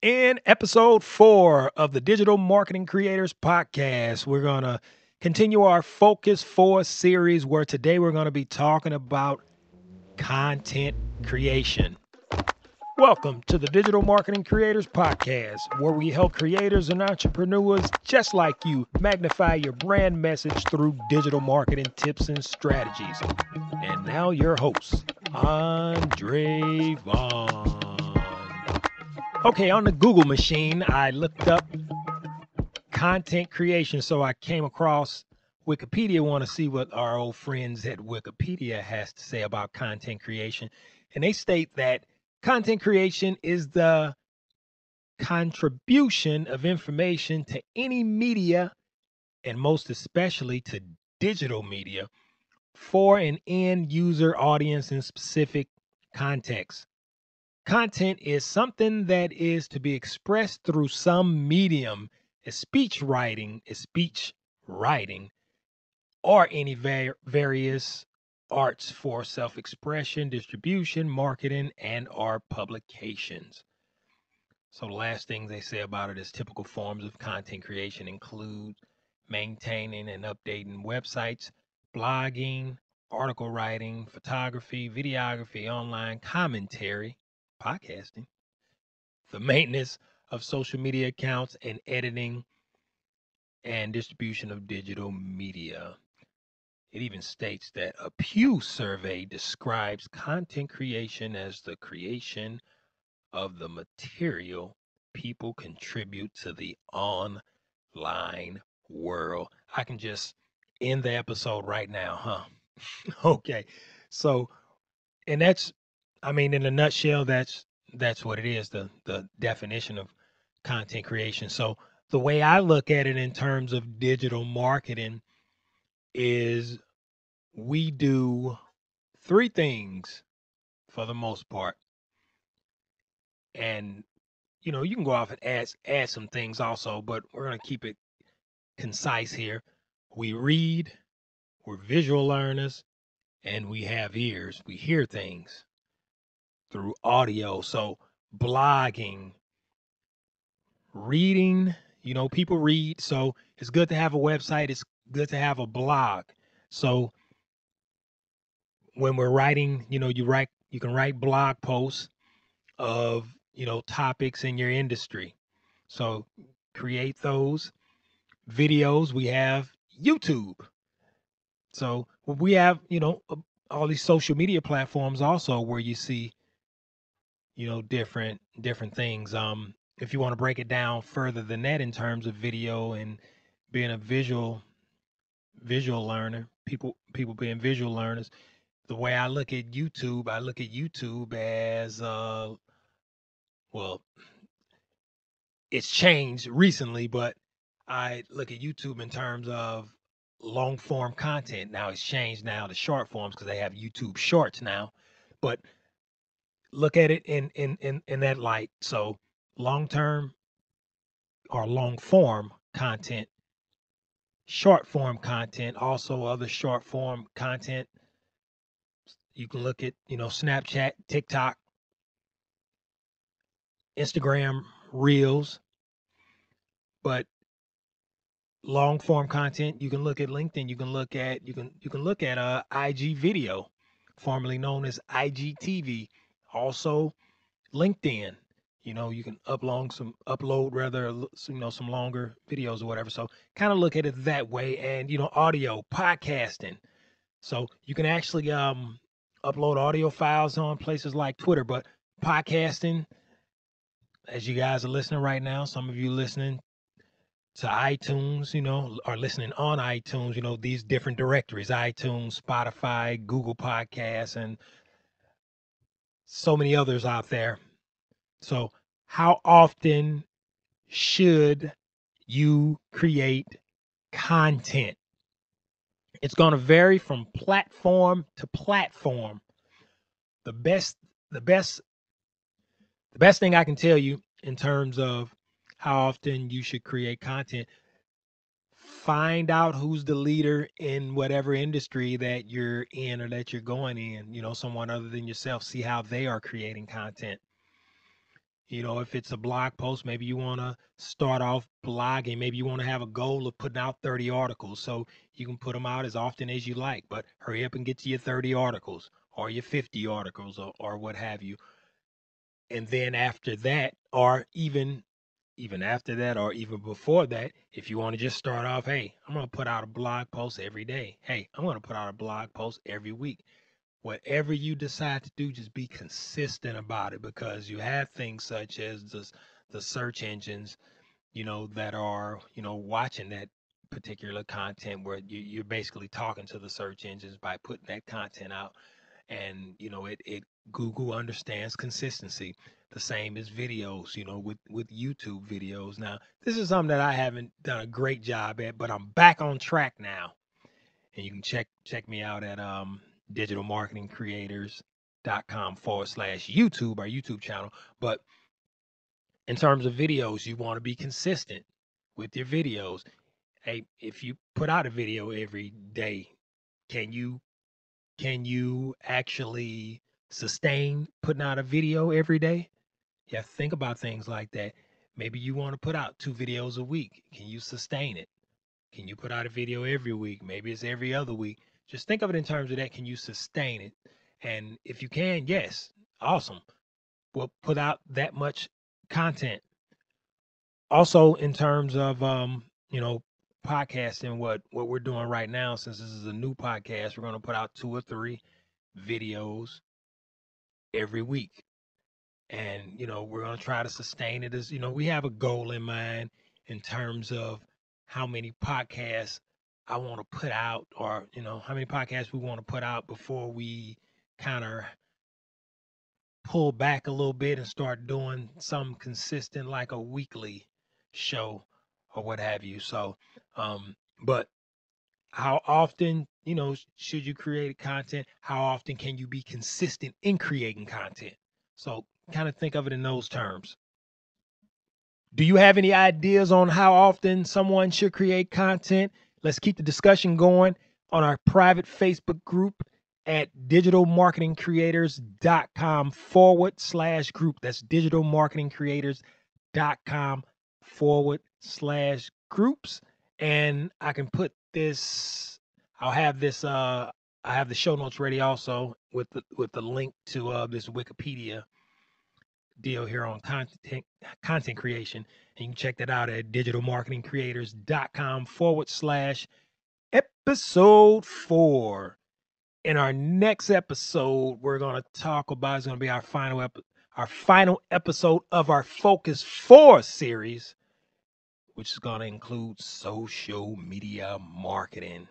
In episode four of the Digital Marketing Creators Podcast, we're going to continue our Focus 4 series where today we're going to be talking about content creation. Welcome to the Digital Marketing Creators Podcast, where we help creators and entrepreneurs just like you magnify your brand message through digital marketing tips and strategies. And now, your host, Andre Vaughn. Okay, on the Google machine, I looked up content creation. So I came across Wikipedia, want to see what our old friends at Wikipedia has to say about content creation. And they state that content creation is the contribution of information to any media, and most especially to digital media, for an end user audience in specific context. Content is something that is to be expressed through some medium, as speech writing, as speech writing, or any var- various arts for self-expression, distribution, marketing, and or publications. So the last thing they say about it is typical forms of content creation include maintaining and updating websites, blogging, article writing, photography, videography, online commentary, podcasting, the maintenance of social media accounts, and editing and distribution of digital media. It even states that a Pew survey describes content creation as the creation of the material people contribute to the online world. I can just end the episode right now, huh? okay. So, and that's I mean, in a nutshell, that's that's what it is. The the definition of content creation. So the way I look at it in terms of digital marketing is we do three things for the most part. And you know, you can go off and add add some things also, but we're gonna keep it concise here. We read, we're visual learners, and we have ears. We hear things through audio. So blogging, reading, you know, people read. So it's good to have a website. It's good to have a blog. So when we're writing, you know, you write, you can write blog posts of, you know, topics in your industry. So create those videos. We have YouTube. So we have, you know, all these social media platforms also where you see you know different different things um if you want to break it down further than that in terms of video and being a visual visual learner people people being visual learners the way i look at youtube i look at youtube as uh well it's changed recently but i look at youtube in terms of long form content. Now it's changed now to short forms because they have youtube shorts now but look at it in in in, in that light. So long term or long form content, short form content, also other short form content. You can look at, you know, Snapchat, TikTok, Instagram Reels, but long form content, you can look at LinkedIn, you can look at you can you can look at uh IG video, formerly known as IGTV also linkedin you know you can upload some upload rather you know some longer videos or whatever. So kind of look at it that way and you know audio podcasting. So you can actually um upload audio files on places like twitter but podcasting as you guys are listening right now some of you listening to iTunes, you know, are listening on iTunes, you know, these different directories, iTunes, Spotify, Google Podcasts, and so many others out there. So, how often should you create content? It's going to vary from platform to platform. The best the best the best thing I can tell you in terms of how often you should create content find out who's the leader in whatever industry that you're in or that you're going in you know someone other than yourself see how they are creating content You know, if it's a blog post, maybe you want to start off blogging. Maybe you want to have a goal of putting out 30 articles. So you can put them out as often as you like, but hurry up and get to your 30 articles or your 50 articles or, or what have you. And then after that, or even even after that or even before that, if you want to just start off, hey, I'm going to put out a blog post every day. Hey, I'm going to put out a blog post every week whatever you decide to do, just be consistent about it because you have things such as the, the search engines, you know, that are, you know, watching that particular content where you, you're basically talking to the search engines by putting that content out. And, you know, it, it Google understands consistency. The same as videos, you know, with, with YouTube videos. Now, this is something that I haven't done a great job at, but I'm back on track now. And you can check check me out at um digitalmarketingcreators.com forward slash YouTube, our YouTube channel. But in terms of videos, you want to be consistent with your videos. Hey, if you put out a video every day, can you can you actually sustain putting out a video every day? Yeah, think about things like that. Maybe you want to put out two videos a week. Can you sustain it? Can you put out a video every week? Maybe it's every other week. Just think of it in terms of that. Can you sustain it? And if you can, yes, awesome. We'll put out that much content. Also, in terms of um, you know, podcasting, what what we're doing right now, since this is a new podcast, we're gonna put out two or three videos every week. And, you know, we're gonna try to sustain it as you know, we have a goal in mind in terms of how many podcasts I want to put out, or you know, how many podcasts we want to put out before we kind of pull back a little bit and start doing some consistent, like a weekly show or what have you. So, um, but how often, you know, should you create content? How often can you be consistent in creating content? So, kind of think of it in those terms. Do you have any ideas on how often someone should create content? Let's keep the discussion going on our private Facebook group at digitalmarketingcreators.com forward slash group. That's digitalmarketingcreators.com forward slash groups. And I can put this, I'll have this, uh, I have the show notes ready also with the, with the link to uh, this Wikipedia deal here on content content creation. And you can check that out at digitalmarketingcreators.com forward slash episode four. In our next episode, we're gonna talk about it's gonna be our final ep- our final episode of our Focus Four series, which is gonna include social media marketing.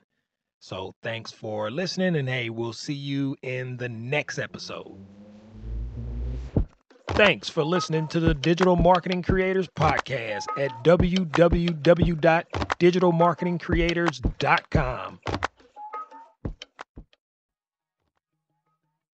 So thanks for listening, and hey, we'll see you in the next episode. Thanks for listening to the Digital Marketing Creators Podcast at www.digitalmarketingcreators.com.